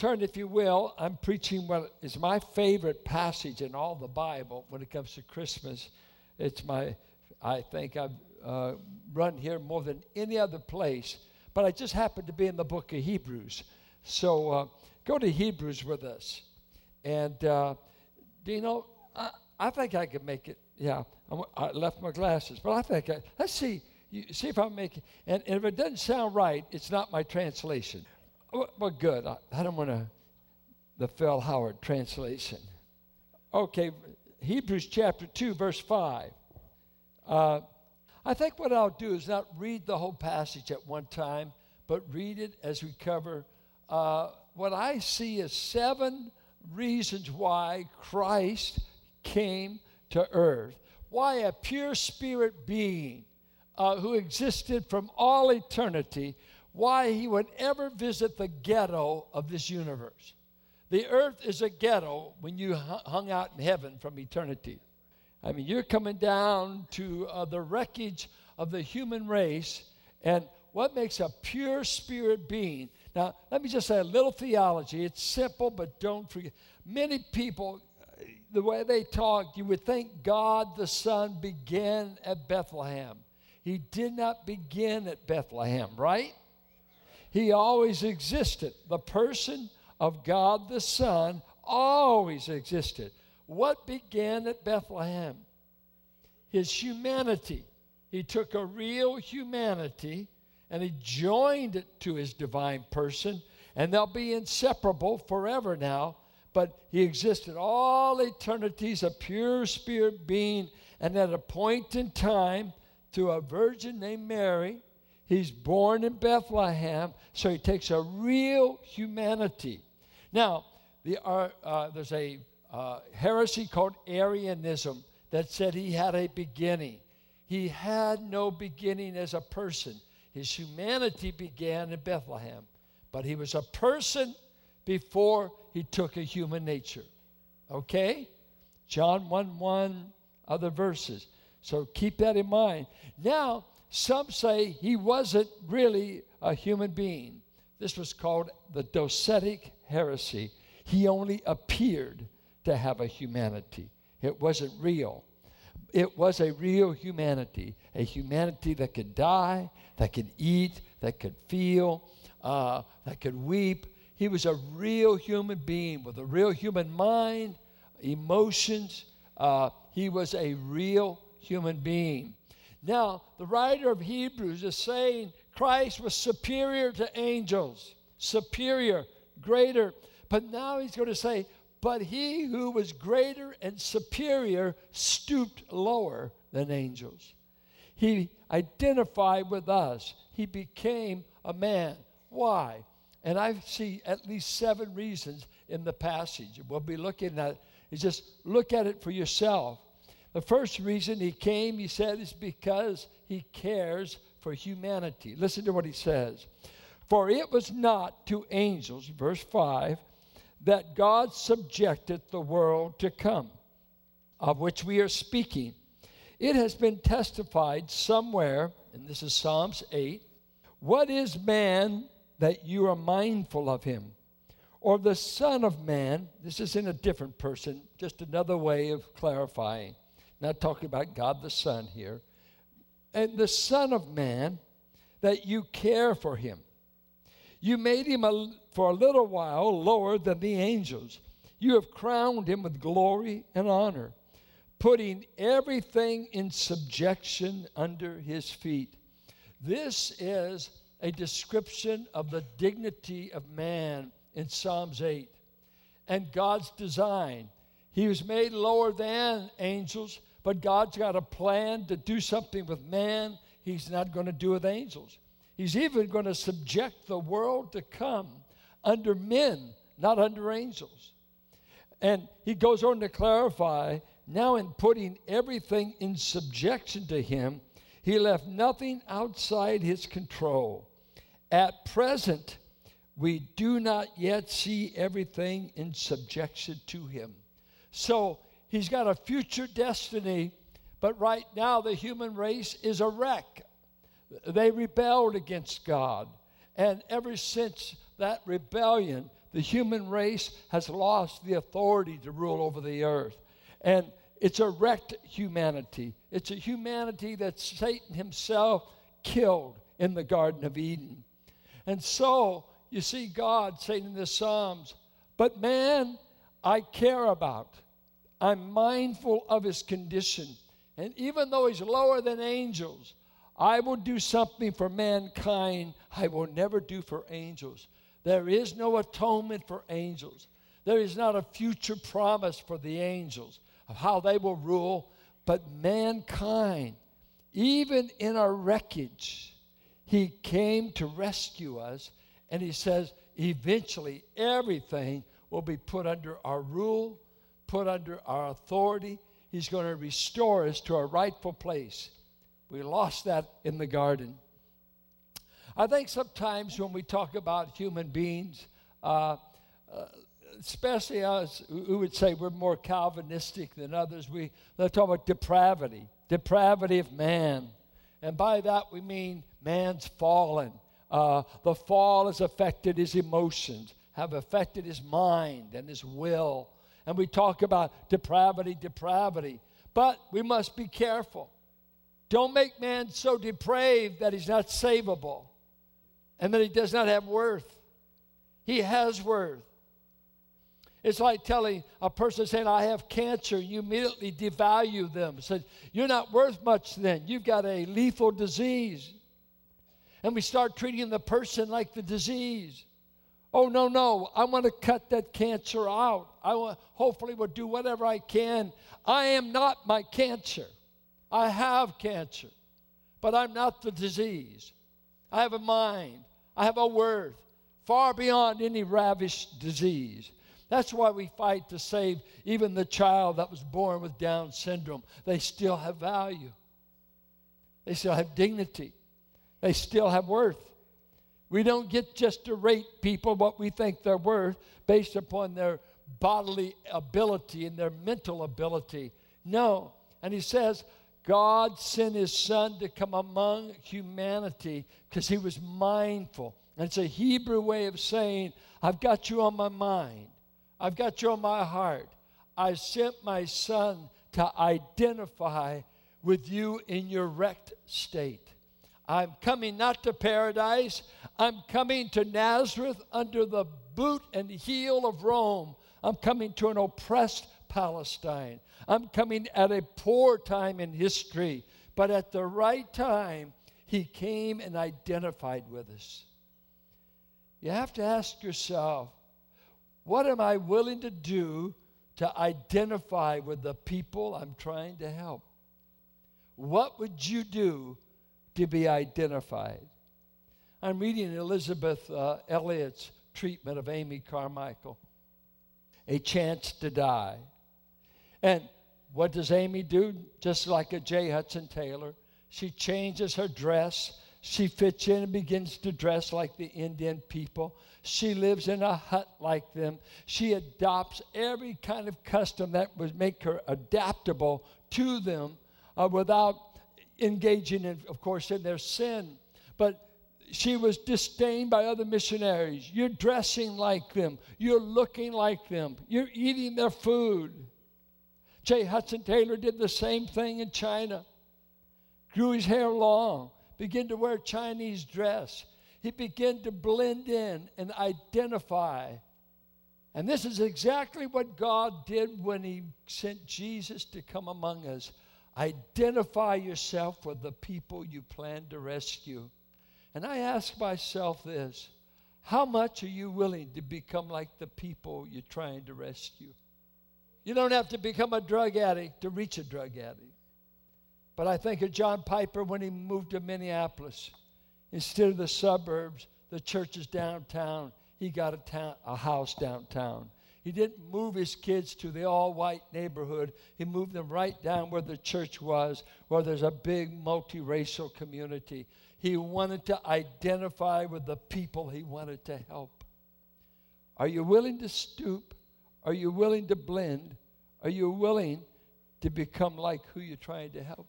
turn, if you will. I'm preaching what is my favorite passage in all the Bible when it comes to Christmas. It's my, I think I've uh, run here more than any other place, but I just happened to be in the book of Hebrews. So uh, go to Hebrews with us. And, uh, Dino, I, I think I could make it. Yeah, I left my glasses, but I think I, let's see. You, see if I'm making, and, and if it doesn't sound right, it's not my translation. Well, good. I, I don't want to, the Phil Howard translation. Okay, Hebrews chapter 2, verse 5. Uh, I think what I'll do is not read the whole passage at one time, but read it as we cover uh, what I see as seven reasons why Christ came to earth. Why a pure spirit being uh, who existed from all eternity, why he would ever visit the ghetto of this universe. The earth is a ghetto when you hung out in heaven from eternity. I mean, you're coming down to uh, the wreckage of the human race, and what makes a pure spirit being. Now, let me just say a little theology. It's simple, but don't forget. Many people, the way they talk, you would think God the Son began at Bethlehem. He did not begin at Bethlehem, right? He always existed. The person of God the Son always existed. What began at Bethlehem? His humanity. He took a real humanity and he joined it to his divine person, and they'll be inseparable forever now. But he existed all eternities, a pure spirit being, and at a point in time, through a virgin named Mary, he's born in Bethlehem, so he takes a real humanity. Now, the, uh, uh, there's a uh, heresy called Arianism that said he had a beginning. He had no beginning as a person. His humanity began in Bethlehem, but he was a person before he took a human nature. Okay? John 1 1, other verses. So keep that in mind. Now, some say he wasn't really a human being. This was called the Docetic heresy. He only appeared to have a humanity, it wasn't real. It was a real humanity, a humanity that could die, that could eat, that could feel, uh, that could weep. He was a real human being with a real human mind, emotions. Uh, he was a real human being. Now, the writer of Hebrews is saying Christ was superior to angels, superior, greater. But now he's going to say but he who was greater and superior stooped lower than angels. He identified with us. He became a man. Why? And I see at least seven reasons in the passage. We'll be looking at it. Just look at it for yourself. The first reason he came, he said, is because he cares for humanity. Listen to what he says. For it was not to angels, verse 5, that God subjected the world to come, of which we are speaking. It has been testified somewhere, and this is Psalms 8 What is man that you are mindful of him? Or the Son of Man, this is in a different person, just another way of clarifying. Not talking about God the Son here. And the Son of Man, that you care for him. You made him a, for a little while lower than the angels. You have crowned him with glory and honor, putting everything in subjection under his feet. This is a description of the dignity of man in Psalms 8 and God's design. He was made lower than angels, but God's got a plan to do something with man he's not going to do with angels. He's even going to subject the world to come under men, not under angels. And he goes on to clarify now, in putting everything in subjection to him, he left nothing outside his control. At present, we do not yet see everything in subjection to him. So he's got a future destiny, but right now the human race is a wreck. They rebelled against God. And ever since that rebellion, the human race has lost the authority to rule over the earth. And it's a wrecked humanity. It's a humanity that Satan himself killed in the Garden of Eden. And so you see God saying in the Psalms, But man, I care about. I'm mindful of his condition. And even though he's lower than angels, I will do something for mankind I will never do for angels. There is no atonement for angels. There is not a future promise for the angels of how they will rule, but mankind, even in our wreckage, he came to rescue us. And he says, eventually, everything will be put under our rule, put under our authority. He's going to restore us to our rightful place. We lost that in the garden. I think sometimes when we talk about human beings, uh, uh, especially us who would say we're more Calvinistic than others, we let's talk about depravity, depravity of man. And by that we mean man's fallen. Uh, the fall has affected his emotions, have affected his mind and his will. And we talk about depravity, depravity. But we must be careful. Don't make man so depraved that he's not savable and that he does not have worth. He has worth. It's like telling a person saying, I have cancer, you immediately devalue them. Said, You're not worth much then. You've got a lethal disease. And we start treating the person like the disease. Oh, no, no, I want to cut that cancer out. I want, hopefully will do whatever I can. I am not my cancer. I have cancer, but I'm not the disease. I have a mind. I have a worth far beyond any ravished disease. That's why we fight to save even the child that was born with Down syndrome. They still have value, they still have dignity, they still have worth. We don't get just to rate people what we think they're worth based upon their bodily ability and their mental ability. No. And he says, God sent his son to come among humanity because he was mindful. And it's a Hebrew way of saying, I've got you on my mind. I've got you on my heart. I sent my son to identify with you in your wrecked state. I'm coming not to paradise, I'm coming to Nazareth under the boot and heel of Rome. I'm coming to an oppressed Palestine. I'm coming at a poor time in history, but at the right time, he came and identified with us. You have to ask yourself what am I willing to do to identify with the people I'm trying to help? What would you do to be identified? I'm reading Elisabeth uh, Elliot's treatment of Amy Carmichael, A Chance to Die. And what does Amy do? Just like a J. Hudson Taylor, she changes her dress she fits in and begins to dress like the Indian people. She lives in a hut like them. She adopts every kind of custom that would make her adaptable to them uh, without engaging, in, of course, in their sin. But she was disdained by other missionaries. You're dressing like them, you're looking like them, you're eating their food. J. Hudson Taylor did the same thing in China, grew his hair long began to wear Chinese dress. He began to blend in and identify. And this is exactly what God did when He sent Jesus to come among us. Identify yourself with the people you plan to rescue. And I ask myself this how much are you willing to become like the people you're trying to rescue? You don't have to become a drug addict to reach a drug addict. But I think of John Piper when he moved to Minneapolis. Instead of the suburbs, the church is downtown. He got a, town, a house downtown. He didn't move his kids to the all white neighborhood. He moved them right down where the church was, where there's a big multiracial community. He wanted to identify with the people he wanted to help. Are you willing to stoop? Are you willing to blend? Are you willing to become like who you're trying to help?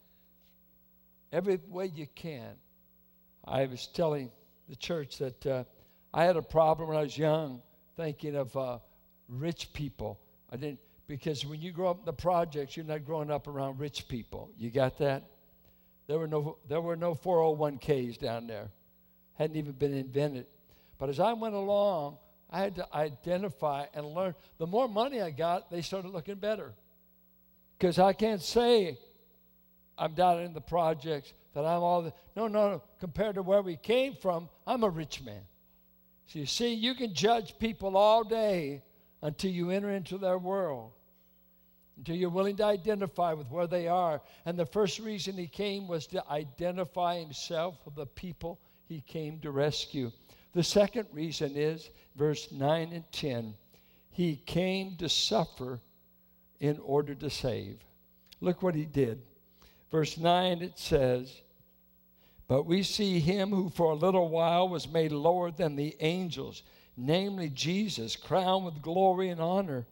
every way you can. I was telling the church that uh, I had a problem when I was young thinking of uh, rich people. I didn't because when you grow up in the projects, you're not growing up around rich people. You got that? There were no there were no 401ks down there. Hadn't even been invented. But as I went along, I had to identify and learn. The more money I got, they started looking better. Because I can't say I'm down in the projects that I'm all the, no, no, no. Compared to where we came from, I'm a rich man. So you see, you can judge people all day until you enter into their world, until you're willing to identify with where they are. And the first reason he came was to identify himself with the people he came to rescue. The second reason is verse 9 and 10 he came to suffer in order to save. Look what he did. Verse 9 it says, But we see him who for a little while was made lower than the angels namely Jesus, crowned with glory and honor,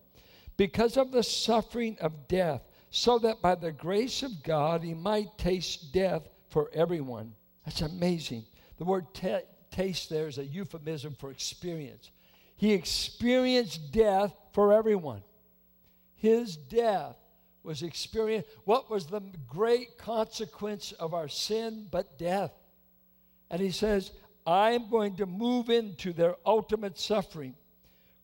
because of the suffering of death, so that by the grace of God he might taste death for everyone. That's amazing. The word t- taste there is a euphemism for experience. He experienced death for everyone. His death was experienced. What was the great consequence of our sin but death? And he says, I am going to move into their ultimate suffering.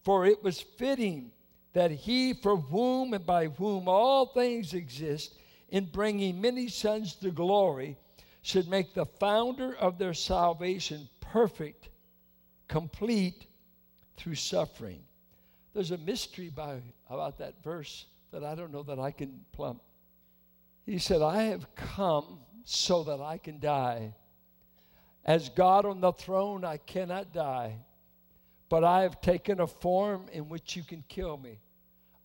For it was fitting that he for whom and by whom all things exist, in bringing many sons to glory, should make the founder of their salvation perfect, complete through suffering. There's a mystery by, about that verse that I don't know that I can plumb. He said, I have come so that I can die. As God on the throne, I cannot die, but I have taken a form in which you can kill me.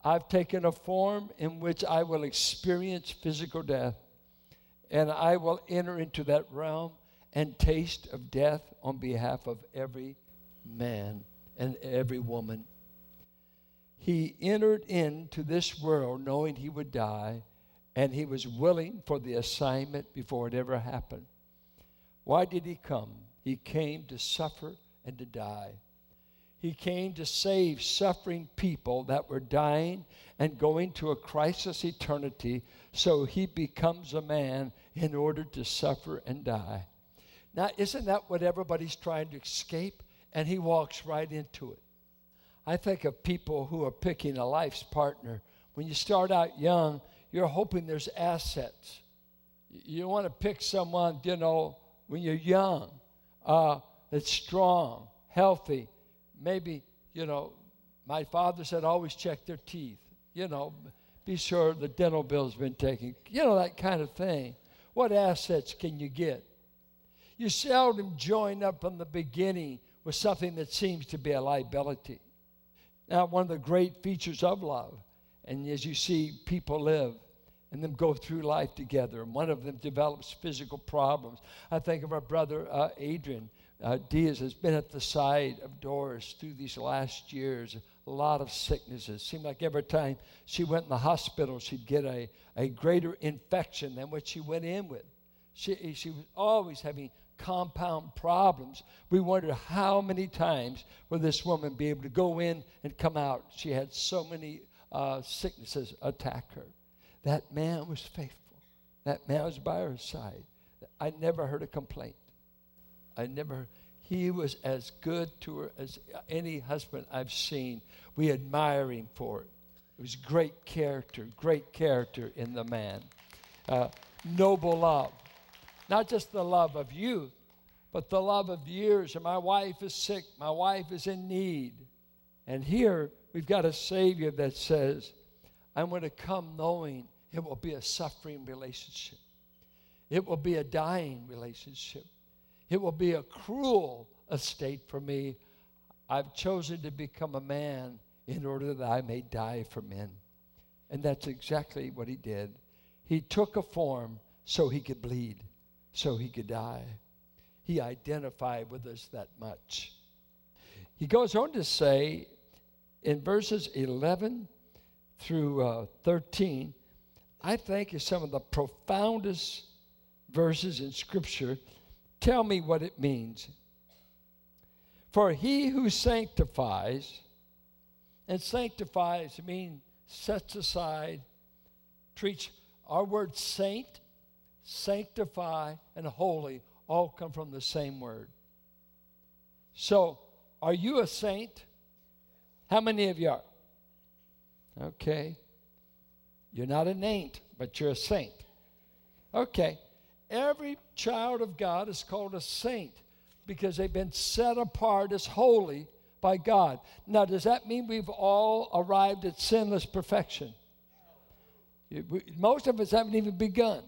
I've taken a form in which I will experience physical death, and I will enter into that realm and taste of death on behalf of every man and every woman. He entered into this world knowing he would die, and he was willing for the assignment before it ever happened. Why did he come? He came to suffer and to die. He came to save suffering people that were dying and going to a crisis eternity, so he becomes a man in order to suffer and die. Now, isn't that what everybody's trying to escape? And he walks right into it. I think of people who are picking a life's partner. When you start out young, you're hoping there's assets. You want to pick someone, you know, when you're young, uh, that's strong, healthy. Maybe, you know, my father said always check their teeth. You know, be sure the dental bill's been taken. You know, that kind of thing. What assets can you get? You seldom join up from the beginning with something that seems to be a liability. Now, one of the great features of love, and as you see people live, and them go through life together. And one of them develops physical problems. I think of our brother uh, Adrian uh, Diaz has been at the side of Doris through these last years. A lot of sicknesses. Seemed like every time she went in the hospital, she'd get a, a greater infection than what she went in with. She, she was always having compound problems. We wondered how many times would this woman be able to go in and come out. She had so many uh, sicknesses attack her. That man was faithful. That man was by her side. I never heard a complaint. I never, he was as good to her as any husband I've seen. We admire him for it. It was great character, great character in the man. Uh, noble love. Not just the love of youth, but the love of years. And my wife is sick, my wife is in need. And here we've got a Savior that says, I'm going to come knowing it will be a suffering relationship. It will be a dying relationship. It will be a cruel estate for me. I've chosen to become a man in order that I may die for men. And that's exactly what he did. He took a form so he could bleed, so he could die. He identified with us that much. He goes on to say in verses 11 through uh, 13, I think is some of the profoundest verses in Scripture. Tell me what it means. For he who sanctifies And sanctifies means sets aside, treats our word saint, sanctify, and holy all come from the same word. So, are you a saint? How many of you are? Okay. You're not an ain't, but you're a saint. Okay. Every child of God is called a saint because they've been set apart as holy by God. Now, does that mean we've all arrived at sinless perfection? Most of us haven't even begun.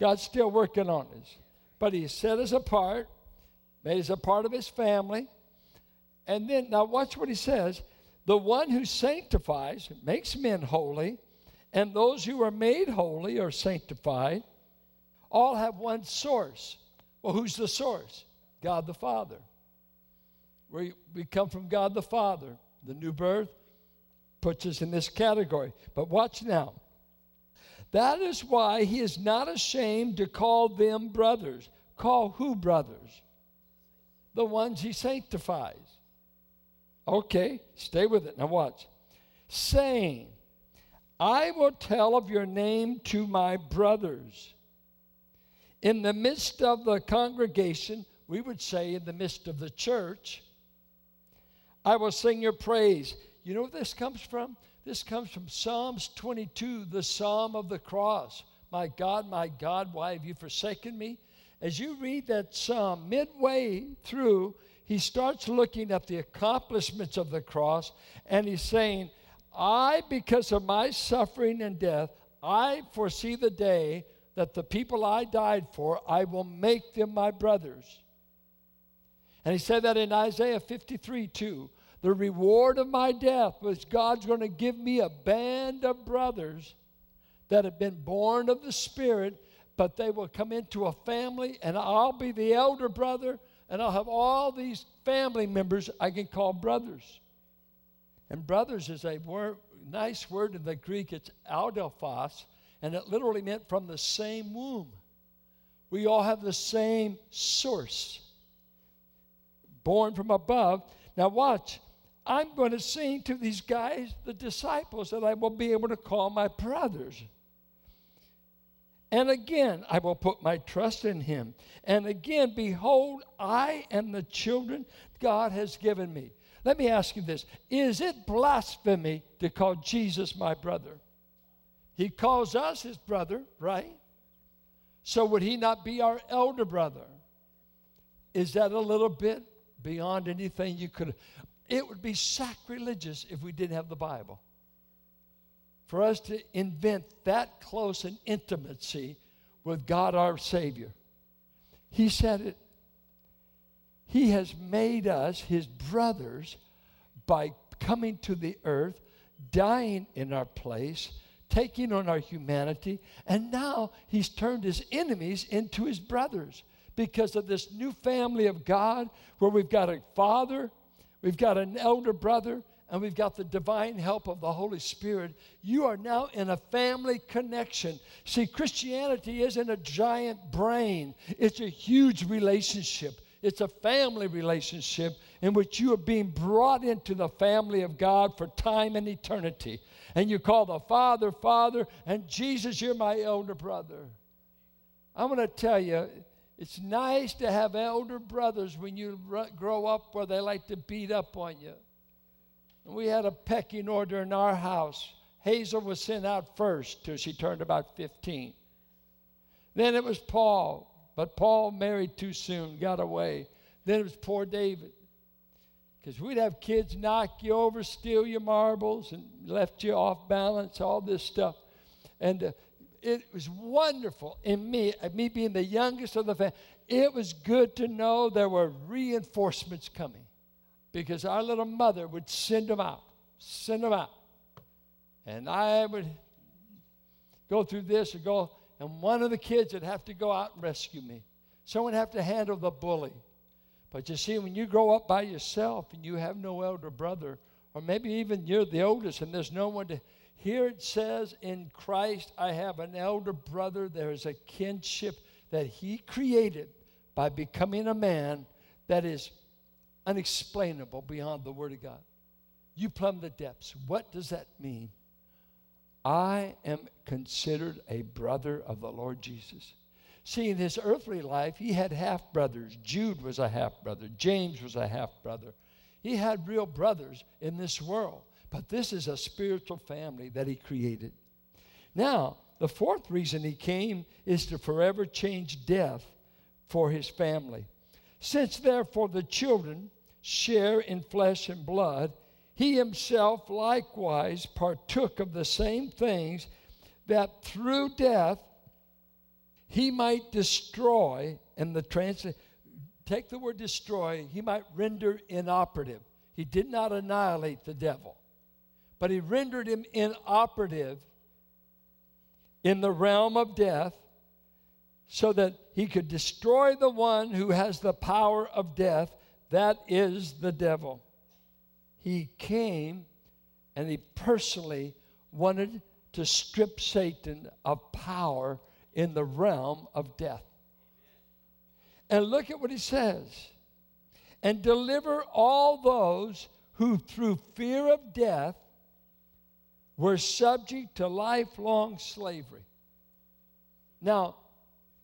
God's still working on us. But He set us apart, made us a part of His family. And then, now watch what He says the one who sanctifies makes men holy, and those who are made holy are sanctified, all have one source. Well, who's the source? God the Father. We, we come from God the Father. The new birth puts us in this category. But watch now. That is why he is not ashamed to call them brothers. Call who brothers? The ones he sanctifies. Okay, stay with it. Now watch. Saying, I will tell of your name to my brothers. In the midst of the congregation, we would say in the midst of the church, I will sing your praise. You know where this comes from? This comes from Psalms 22, the Psalm of the cross. My God, my God, why have you forsaken me? As you read that psalm, midway through, he starts looking at the accomplishments of the cross and he's saying, I, because of my suffering and death, I foresee the day that the people I died for, I will make them my brothers. And he said that in Isaiah 53 2. The reward of my death was God's going to give me a band of brothers that have been born of the Spirit, but they will come into a family, and I'll be the elder brother, and I'll have all these family members I can call brothers. And brothers is a nice word in the Greek. It's adelphos, and it literally meant from the same womb. We all have the same source born from above. Now, watch. I'm going to sing to these guys, the disciples, that I will be able to call my brothers. And again, I will put my trust in him. And again, behold, I am the children God has given me. Let me ask you this Is it blasphemy to call Jesus my brother? He calls us his brother, right? So would he not be our elder brother? Is that a little bit beyond anything you could. It would be sacrilegious if we didn't have the Bible. For us to invent that close an intimacy with God our Savior. He said it. He has made us his brothers by coming to the earth, dying in our place, taking on our humanity, and now he's turned his enemies into his brothers because of this new family of God where we've got a father, we've got an elder brother, and we've got the divine help of the Holy Spirit. You are now in a family connection. See, Christianity isn't a giant brain, it's a huge relationship. It's a family relationship in which you are being brought into the family of God for time and eternity. And you call the Father, Father, and Jesus, you're my elder brother. I'm going to tell you, it's nice to have elder brothers when you grow up where they like to beat up on you. We had a pecking order in our house. Hazel was sent out first till she turned about 15. Then it was Paul, but Paul married too soon, got away. Then it was poor David. Because we'd have kids knock you over, steal your marbles, and left you off balance, all this stuff. And uh, it was wonderful in me, uh, me being the youngest of the family. It was good to know there were reinforcements coming because our little mother would send them out, send them out. And I would go through this or go, and one of the kids would have to go out and rescue me. Someone would have to handle the bully. But you see, when you grow up by yourself and you have no elder brother, or maybe even you're the oldest and there's no one to here it says, In Christ I have an elder brother. There is a kinship that he created by becoming a man that is unexplainable beyond the Word of God. You plumb the depths. What does that mean? I am considered a brother of the Lord Jesus. See, in his earthly life, he had half brothers. Jude was a half brother, James was a half brother. He had real brothers in this world, but this is a spiritual family that he created. Now, the fourth reason he came is to forever change death for his family. Since therefore the children share in flesh and blood, he himself likewise partook of the same things that through death he might destroy, and the translation, take the word destroy, he might render inoperative. He did not annihilate the devil, but he rendered him inoperative in the realm of death so that he could destroy the one who has the power of death, that is the devil. He came and he personally wanted to strip Satan of power in the realm of death. And look at what he says and deliver all those who, through fear of death, were subject to lifelong slavery. Now,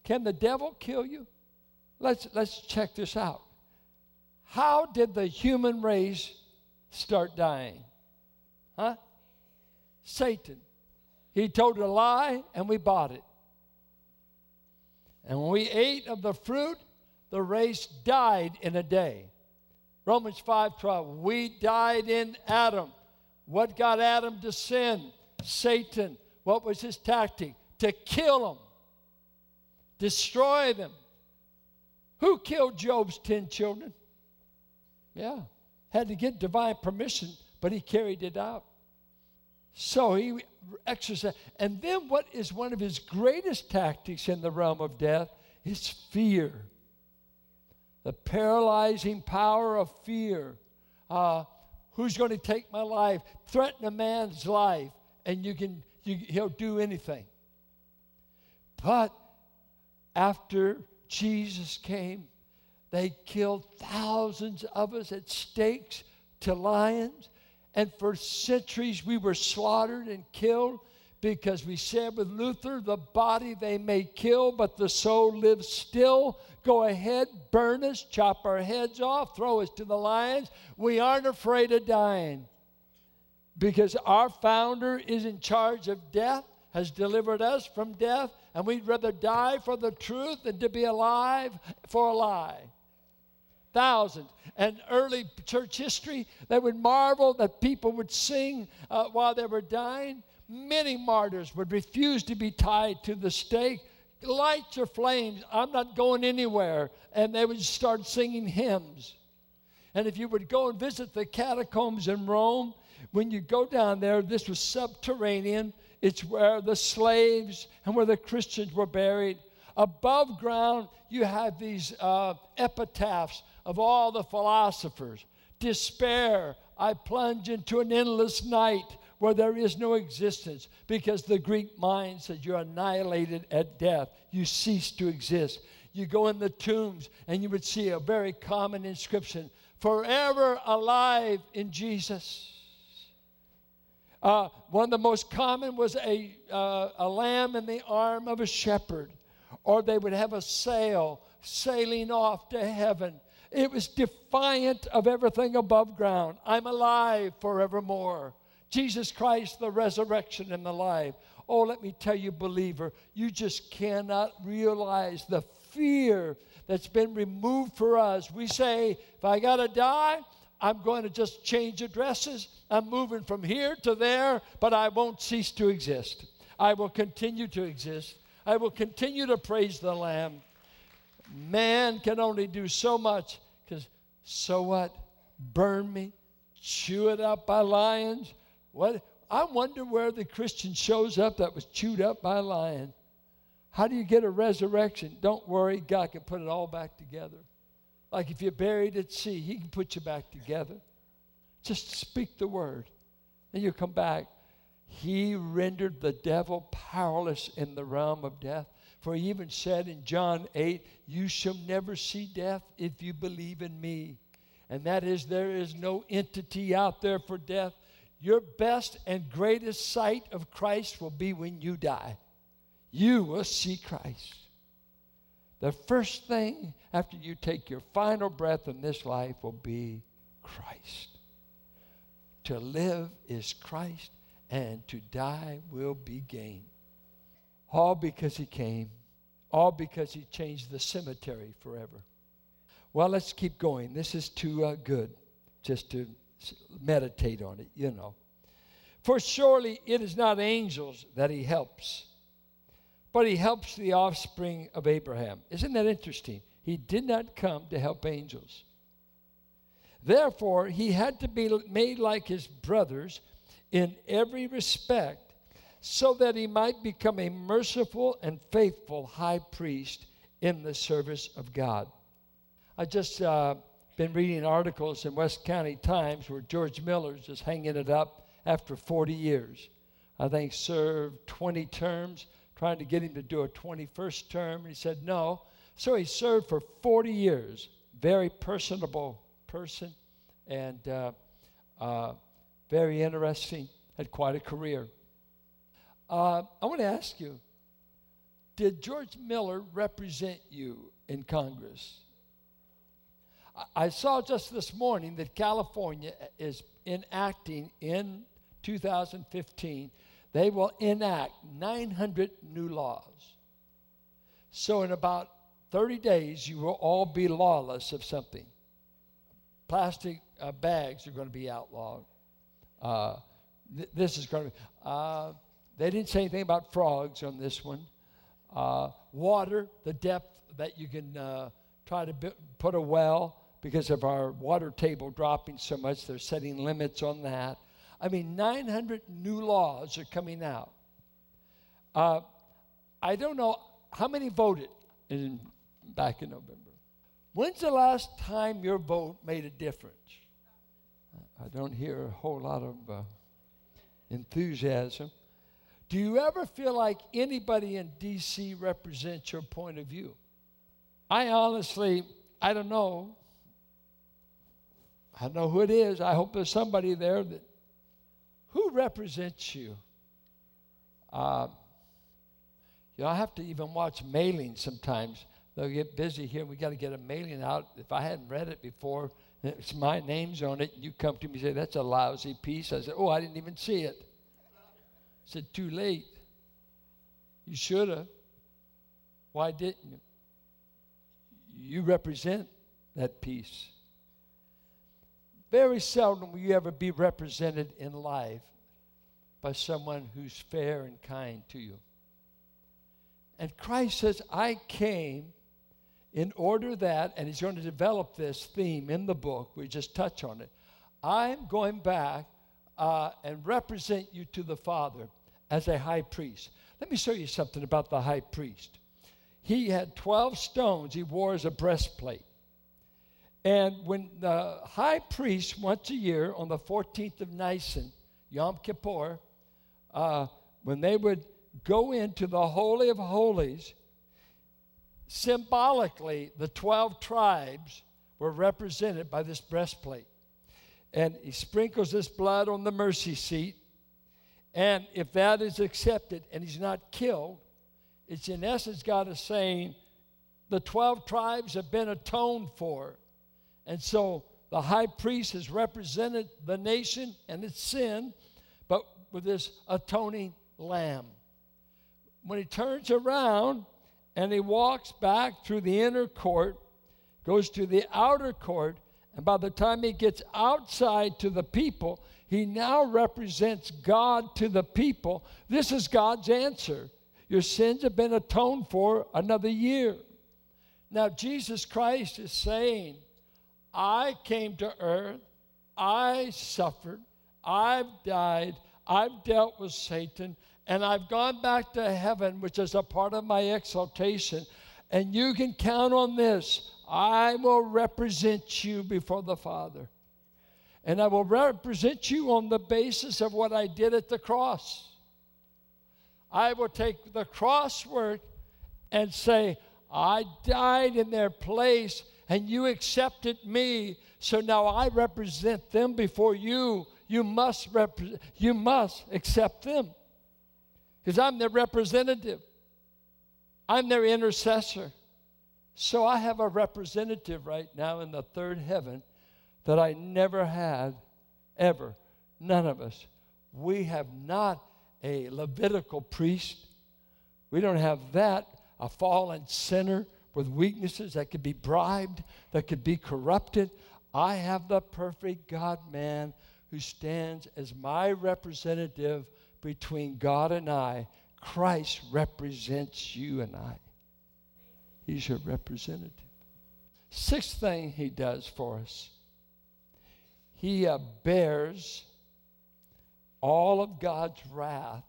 can the devil kill you? Let's, let's check this out. How did the human race start dying? Huh? Satan. He told a lie and we bought it. And when we ate of the fruit, the race died in a day. Romans 5:12. We died in Adam. What got Adam to sin? Satan. What was his tactic? To kill him. Destroy them. Who killed Job's 10 children? Yeah. Had to get divine permission, but he carried it out. So he exercised. And then, what is one of his greatest tactics in the realm of death is fear. The paralyzing power of fear. Uh, who's going to take my life? Threaten a man's life, and you can, you, he'll do anything. But after Jesus came, they killed thousands of us at stakes to lions. And for centuries we were slaughtered and killed because we said with Luther, the body they may kill, but the soul lives still. Go ahead, burn us, chop our heads off, throw us to the lions. We aren't afraid of dying because our founder is in charge of death, has delivered us from death, and we'd rather die for the truth than to be alive for a lie thousands. And early church history, they would marvel that people would sing uh, while they were dying. Many martyrs would refuse to be tied to the stake. Lights or flames, I'm not going anywhere. And they would start singing hymns. And if you would go and visit the catacombs in Rome, when you go down there, this was subterranean. It's where the slaves and where the Christians were buried. Above ground, you have these uh, epitaphs of all the philosophers. Despair, I plunge into an endless night where there is no existence because the Greek mind says you're annihilated at death. You cease to exist. You go in the tombs and you would see a very common inscription forever alive in Jesus. Uh, one of the most common was a, uh, a lamb in the arm of a shepherd, or they would have a sail sailing off to heaven it was defiant of everything above ground. I'm alive forevermore. Jesus Christ, the resurrection and the life. Oh, let me tell you, believer, you just cannot realize the fear that's been removed for us. We say, if I got to die, I'm going to just change addresses. I'm moving from here to there, but I won't cease to exist. I will continue to exist. I will continue to praise the Lamb. Man can only do so much because so what? Burn me? Chew it up by lions? What? I wonder where the Christian shows up that was chewed up by a lion. How do you get a resurrection? Don't worry, God can put it all back together. Like if you're buried at sea, He can put you back together. Just speak the word, and you come back. He rendered the devil powerless in the realm of death. For he even said in John 8, You shall never see death if you believe in me. and that is there is no entity out there for death. Your best and greatest sight of Christ will be when you die. You will see Christ. The first thing after you take your final breath in this life will be Christ. To live is Christ, and to die will be gain. All because he came, all because he changed the cemetery forever. Well, let's keep going. This is too uh, good just to meditate on it, you know. For surely it is not angels that he helps, but he helps the offspring of Abraham. Isn't that interesting? He did not come to help angels. Therefore, he had to be made like his brothers in every respect so that he might become a merciful and faithful high priest in the service of God. I just uh, been reading articles in West County Times where George Miller's just hanging it up after 40 years. I think served 20 terms, trying to get him to do a 21st term. He said no. So he served for 40 years. Very personable person and uh, uh, very interesting. Had quite a career. Uh, I want to ask you Did George Miller represent you in Congress? I saw just this morning that California is enacting in 2015, they will enact 900 new laws. So, in about 30 days, you will all be lawless of something. Plastic uh, bags are going to be outlawed. Uh, th- this is going to be. They didn't say anything about frogs on this one. Uh, water, the depth that you can uh, try to put a well because of our water table dropping so much. They're setting limits on that. I mean, 900 new laws are coming out. Uh, I don't know how many voted in, back in November. When's the last time your vote made a difference? I don't hear a whole lot of uh, enthusiasm. Do you ever feel like anybody in D.C. represents your point of view? I honestly, I don't know. I don't know who it is. I hope there's somebody there that who represents you. Uh, you know, I have to even watch mailing sometimes. They'll get busy here. We got to get a mailing out. If I hadn't read it before, it's my name's on it. And You come to me and say, That's a lousy piece. I said, Oh, I didn't even see it. Said, Too late. You should have. Why didn't you? You represent that piece. Very seldom will you ever be represented in life by someone who's fair and kind to you. And Christ says, I came in order that, and he's going to develop this theme in the book, we just touch on it. I'm going back uh, and represent you to the Father as a high priest. Let me show you something about the high priest. He had 12 stones he wore as a breastplate. And when the high priest, once a year on the 14th of Nisan, Yom Kippur, uh, when they would go into the Holy of Holies, symbolically, the 12 tribes were represented by this breastplate. And he sprinkles this blood on the mercy seat. And if that is accepted and he's not killed, it's in essence God is saying the 12 tribes have been atoned for. And so the high priest has represented the nation and its sin, but with this atoning lamb. When he turns around and he walks back through the inner court, goes to the outer court, and by the time he gets outside to the people, he now represents God to the people. This is God's answer. Your sins have been atoned for another year. Now, Jesus Christ is saying, I came to earth, I suffered, I've died, I've dealt with Satan, and I've gone back to heaven, which is a part of my exaltation. And you can count on this I will represent you before the Father. And I will represent you on the basis of what I did at the cross. I will take the cross work and say, I died in their place and you accepted me. So now I represent them before you. You must, rep- you must accept them because I'm their representative, I'm their intercessor. So I have a representative right now in the third heaven that I never had ever. None of us. We have not a Levitical priest. We don't have that, a fallen sinner with weaknesses that could be bribed, that could be corrupted. I have the perfect God man who stands as my representative between God and I. Christ represents you and I. He's your representative. Sixth thing he does for us he uh, bears all of God's wrath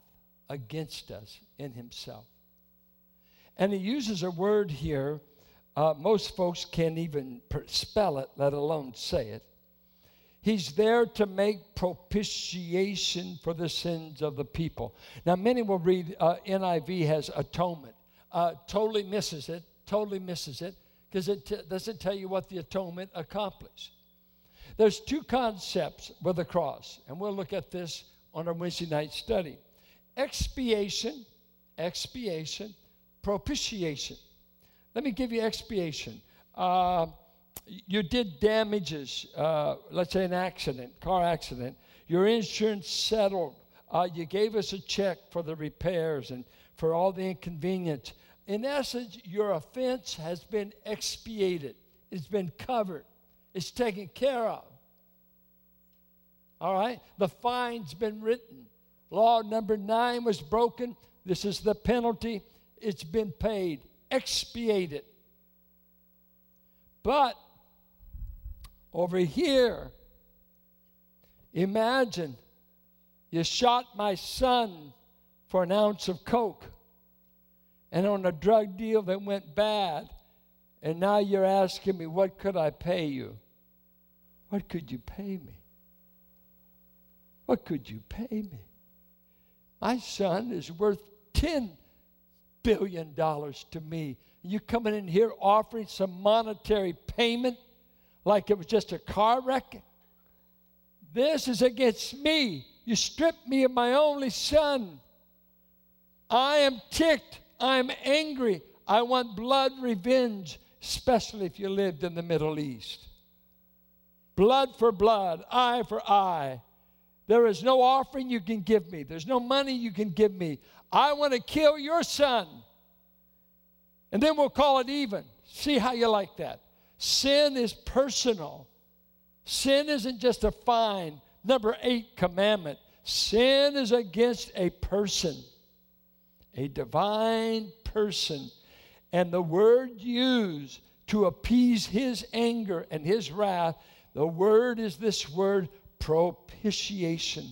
against us in himself. And he uses a word here, uh, most folks can't even spell it, let alone say it. He's there to make propitiation for the sins of the people. Now, many will read uh, NIV has atonement. Uh, totally misses it, totally misses it, because it t- doesn't tell you what the atonement accomplished. There's two concepts with the cross, and we'll look at this on our Wednesday night study expiation, expiation, propitiation. Let me give you expiation. Uh, you did damages, uh, let's say an accident, car accident. Your insurance settled. Uh, you gave us a check for the repairs and for all the inconvenience. In essence, your offense has been expiated, it's been covered. It's taken care of. All right? The fine's been written. Law number nine was broken. This is the penalty. It's been paid, expiated. But over here, imagine you shot my son for an ounce of coke and on a drug deal that went bad and now you're asking me, what could I pay you? What could you pay me? What could you pay me? My son is worth $10 billion to me. You coming in here offering some monetary payment like it was just a car wreck? This is against me. You stripped me of my only son. I am ticked. I'm angry. I want blood revenge especially if you lived in the Middle East. Blood for blood, eye for eye. There is no offering you can give me, there's no money you can give me. I want to kill your son. And then we'll call it even. See how you like that. Sin is personal. Sin isn't just a fine. Number eight commandment sin is against a person, a divine person and the word used to appease his anger and his wrath, the word is this word propitiation.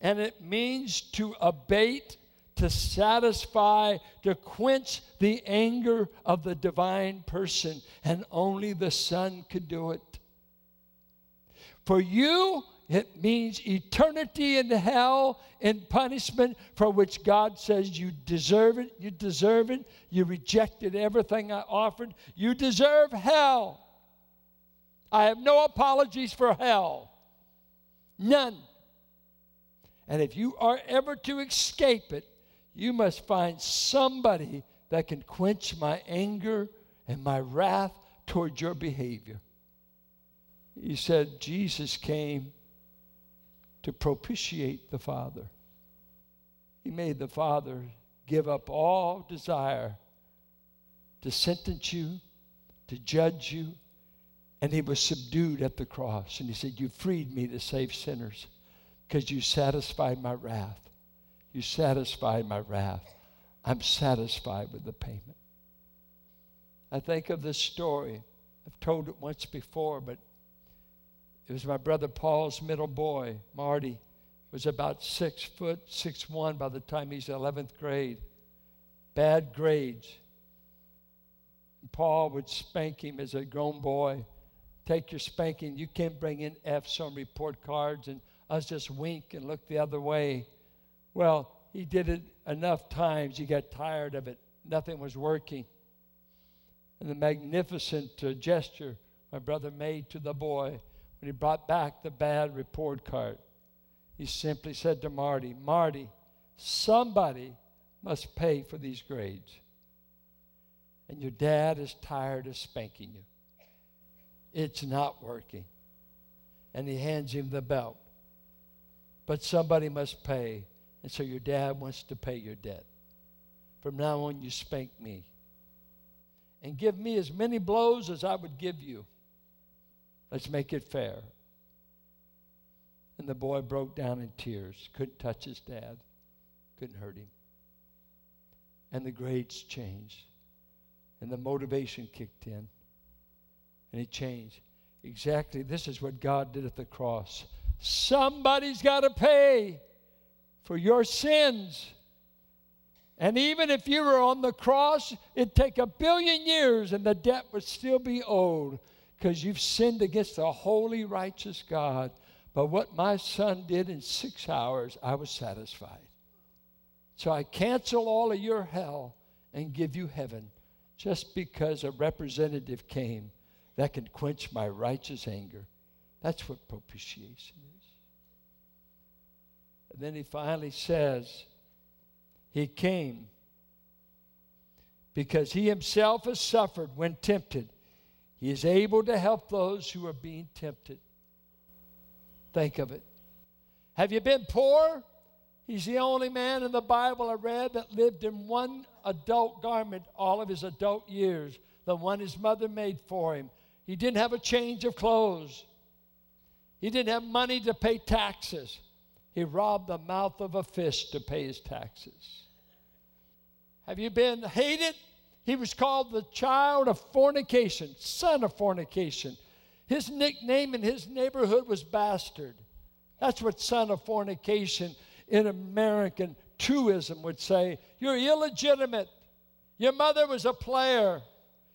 And it means to abate, to satisfy, to quench the anger of the divine person. And only the Son could do it. For you, it means eternity in hell in punishment for which God says you deserve it, you deserve it, you rejected everything I offered, you deserve hell. I have no apologies for hell. None. And if you are ever to escape it, you must find somebody that can quench my anger and my wrath towards your behavior. He said, Jesus came to propitiate the Father. He made the Father give up all desire to sentence you, to judge you, and he was subdued at the cross. And he said, You freed me to save sinners because you satisfied my wrath. You satisfied my wrath. I'm satisfied with the payment. I think of this story. I've told it once before, but it was my brother Paul's middle boy, Marty, was about six foot, six one by the time he's 11th grade. Bad grades. Paul would spank him as a grown boy. Take your spanking. You can't bring in F's on report cards and us just wink and look the other way. Well, he did it enough times. He got tired of it. Nothing was working. and the magnificent uh, gesture my brother made to the boy when he brought back the bad report card. He simply said to Marty, Marty, somebody must pay for these grades. And your dad is tired of spanking you. It's not working. And he hands him the belt. But somebody must pay. And so your dad wants to pay your debt. From now on, you spank me. And give me as many blows as I would give you. Let's make it fair. And the boy broke down in tears, couldn't touch his dad, couldn't hurt him. And the grades changed, and the motivation kicked in, and he changed. Exactly, this is what God did at the cross. Somebody's got to pay for your sins. And even if you were on the cross, it'd take a billion years and the debt would still be owed because you've sinned against a holy, righteous God. But what my son did in six hours, I was satisfied. So I cancel all of your hell and give you heaven just because a representative came that can quench my righteous anger. That's what propitiation is. And then he finally says, He came because he himself has suffered when tempted he is able to help those who are being tempted. Think of it. Have you been poor? He's the only man in the Bible I read that lived in one adult garment all of his adult years, the one his mother made for him. He didn't have a change of clothes. He didn't have money to pay taxes. He robbed the mouth of a fish to pay his taxes. Have you been hated? He was called the child of fornication, son of fornication. His nickname in his neighborhood was Bastard. That's what son of fornication in American truism would say. You're illegitimate. Your mother was a player.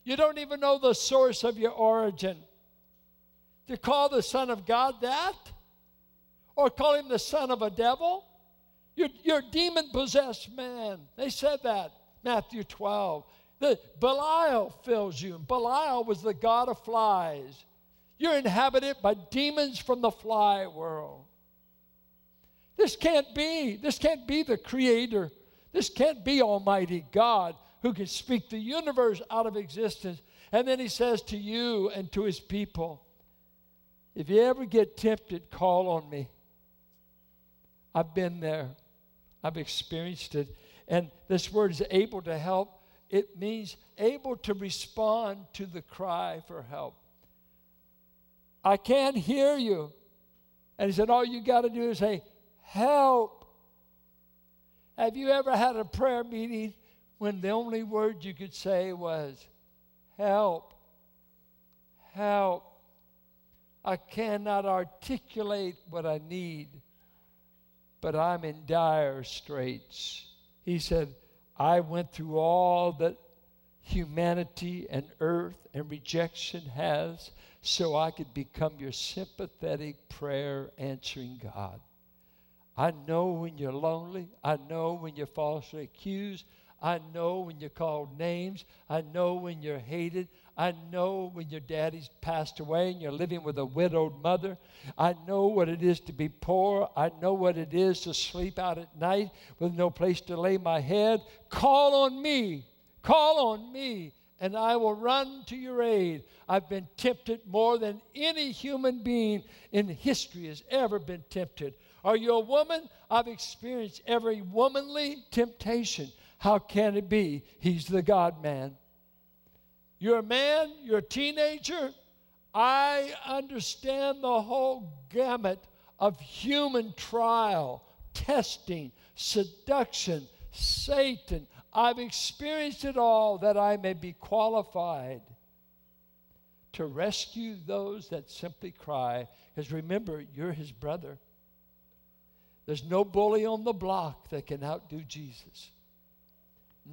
You don't even know the source of your origin. To call the Son of God that? Or call him the son of a devil? You're, you're a demon possessed man. They said that, Matthew 12. The Belial fills you. Belial was the god of flies. You're inhabited by demons from the fly world. This can't be. This can't be the creator. This can't be Almighty God who can speak the universe out of existence. And then he says to you and to his people, if you ever get tempted, call on me. I've been there. I've experienced it. And this word is able to help it means able to respond to the cry for help. I can't hear you. And he said, All you got to do is say, Help. Have you ever had a prayer meeting when the only word you could say was, Help? Help. I cannot articulate what I need, but I'm in dire straits. He said, I went through all that humanity and earth and rejection has so I could become your sympathetic prayer answering God. I know when you're lonely. I know when you're falsely accused. I know when you're called names. I know when you're hated. I know when your daddy's passed away and you're living with a widowed mother. I know what it is to be poor. I know what it is to sleep out at night with no place to lay my head. Call on me. Call on me, and I will run to your aid. I've been tempted more than any human being in history has ever been tempted. Are you a woman? I've experienced every womanly temptation. How can it be? He's the God man. You're a man, you're a teenager. I understand the whole gamut of human trial, testing, seduction, Satan. I've experienced it all that I may be qualified to rescue those that simply cry. Because remember, you're his brother. There's no bully on the block that can outdo Jesus.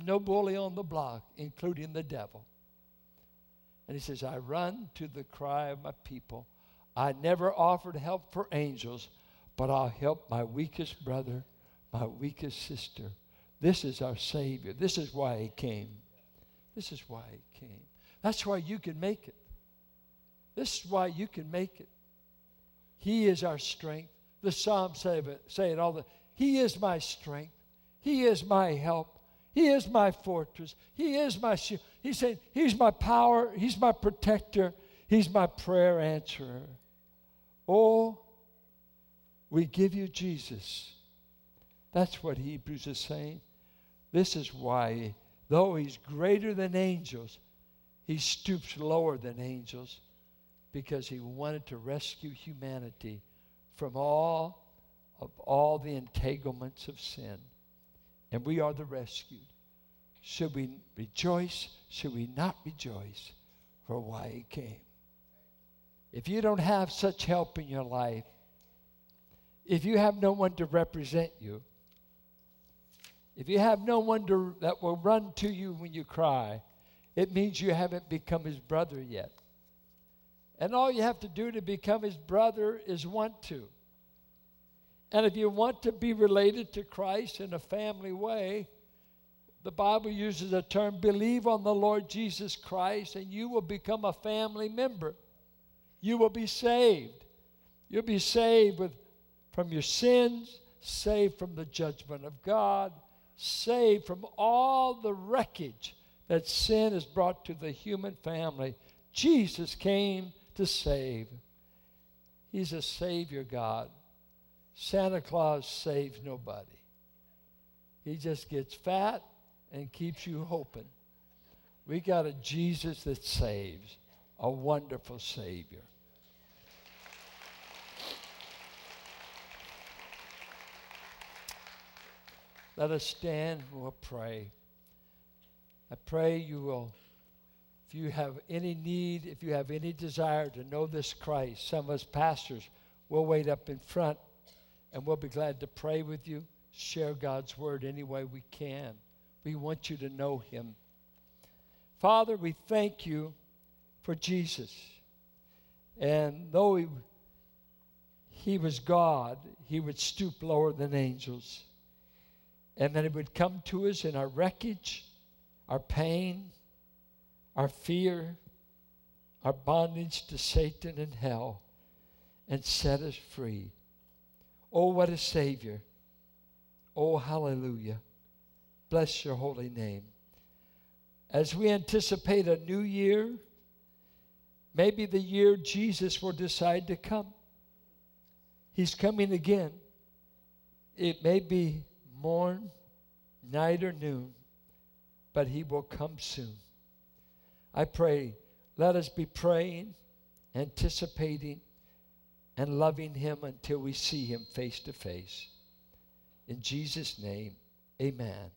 No bully on the block, including the devil. And he says, I run to the cry of my people. I never offered help for angels, but I'll help my weakest brother, my weakest sister. This is our Savior. This is why he came. This is why he came. That's why you can make it. This is why you can make it. He is our strength. The Psalms say it, say it all the He is my strength. He is my help. He is my fortress. He is my shield. He's saying, He's my power. He's my protector. He's my prayer answerer. Oh, we give you Jesus. That's what Hebrews is saying. This is why, though He's greater than angels, He stoops lower than angels because He wanted to rescue humanity from all of all the entanglements of sin and we are the rescued. Should we rejoice? Should we not rejoice for why he came? If you don't have such help in your life, if you have no one to represent you, if you have no one to, that will run to you when you cry, it means you haven't become his brother yet. And all you have to do to become his brother is want to. And if you want to be related to Christ in a family way, the Bible uses the term believe on the Lord Jesus Christ and you will become a family member. You will be saved. You'll be saved with, from your sins, saved from the judgment of God, saved from all the wreckage that sin has brought to the human family. Jesus came to save. He's a Savior God. Santa Claus saves nobody. He just gets fat and keeps you hoping. We got a Jesus that saves, a wonderful Savior. Let us stand and we'll pray. I pray you will, if you have any need, if you have any desire to know this Christ, some of us pastors will wait up in front and we'll be glad to pray with you, share God's word any way we can. We want you to know him. Father, we thank you for Jesus. And though he, he was God, he would stoop lower than angels. And that he would come to us in our wreckage, our pain, our fear, our bondage to Satan and hell, and set us free. Oh, what a Savior. Oh, hallelujah. Bless your holy name. As we anticipate a new year, maybe the year Jesus will decide to come. He's coming again. It may be morn, night, or noon, but He will come soon. I pray, let us be praying, anticipating, and loving him until we see him face to face. In Jesus' name, amen.